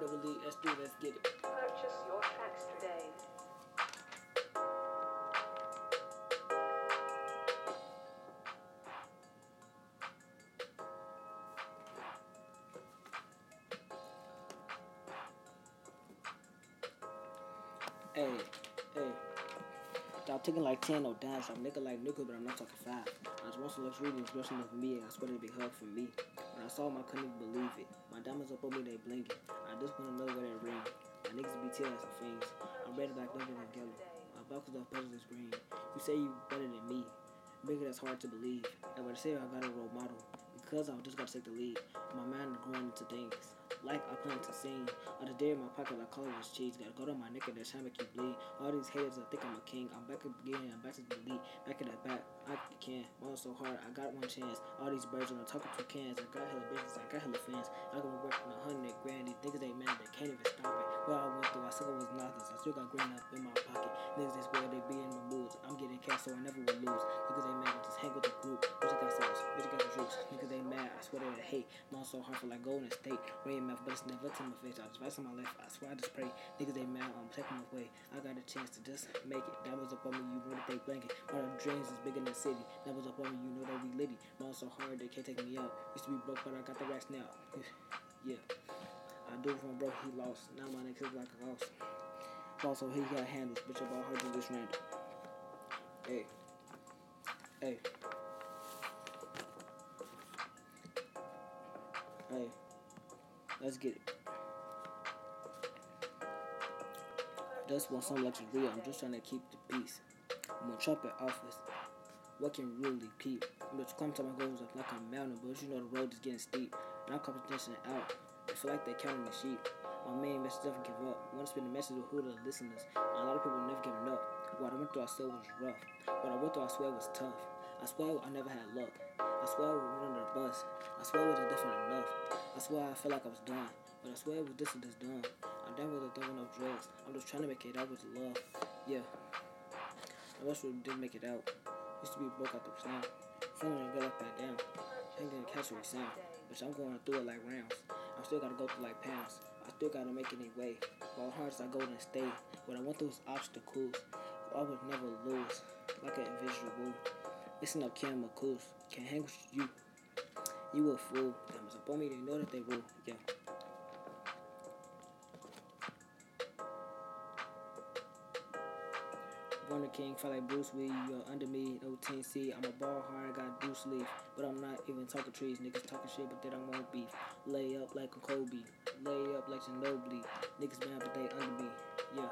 to. Let's do. Let's get it. Purchase your tracks today. Hey, hey. Stop taking like 10 no down. Stop making like nuclear, but I'm not talking five. I was once looks reading expression of me, and I swear it'd be hug for me. When I saw him, I couldn't believe it. Up on me, they blinking. I just wanna know where they ring. My niggas be tearing some things. I'm ready back looking at yellow. My buckles off petals is green. You say you better than me. Bigger, that's hard to believe. And when I say I got a role model, because I just got to take the lead. My mind is growing into things. Like I plan to sing. I the day in my pocket like colorless cheese. Gotta go to my neck and that shine make you bleed. All these haters, I think I'm a king. I'm back again. I'm back to the lead. Back in that back. I can. Ball so hard. I got one chance. All these birds on the talking two cans. I got hella bitches. I got hella fans. I can work on a hundred grand. These niggas ain't mad. They can't even stop it. What I went through, I still was nothing. I still got green up in my pocket. Niggas that's where they be in the. So I never will lose. Niggas ain't mad. Just hang with the group. Bitch, I got sauce. Bitch, I got the juice. Niggas ain't mad. I swear they hate. Mom so hard for like Golden State. Rain mouth, but it's never to my face. I just vice on my left. I swear I just pray. Niggas ain't mad. I'm taking my way. I got a chance to just make it. That was up on me. You that they blanket. My dreams is bigger than the city. That was up on me. You know that we litty. Mom so hard they can't take me out. Used to be broke, but I got the racks now. yeah. I do it from broke. He lost. Now my niggas like a loss. Also, he got handles. Bitch, about her do this random. Hey. Hey. Hey. Let's get it. Just want some luxury. I'm just trying to keep the peace. I'm on trumpet office. What can really keep? Bitch, come to my goals up like a mountain, but you know the road is getting steep. And I'm competition out. I feel like they're counting the sheep. My main message doesn't give up. I want to spend the message with who the listeners. A lot of people never giving up. Through, I still was rough. What I went through, I swear was tough. I swear I never had luck. I swear I went under the bus. I swear it wasn't different enough. I swear I felt like I was done. But I swear it was this and this done. I'm done with the throwing up drugs. I'm just trying to make it out with love. Yeah. I wish we didn't make it out. Used to be broke out the sound. Feeling and go up back down. Ain't gonna catch what sound. But I'm going through it like rounds. I still gotta go through like pounds. I still gotta make it anyway. While hard as I go and stay. What I went through was obstacles. I would never lose. Like an invisible. Listen up, camera cool. Can't hang with you. You a fool. Diamonds up on me, they know that they rule. Yeah. Wonder King, feel like Bruce Lee, you're under me, no 10C. I'm a ball hard, got Bruce Lee, but I'm not even talking trees. Niggas talking shit, but they don't want beef. Lay up like a Kobe, lay up like Ginobili. Niggas mad, but they under me. Yeah.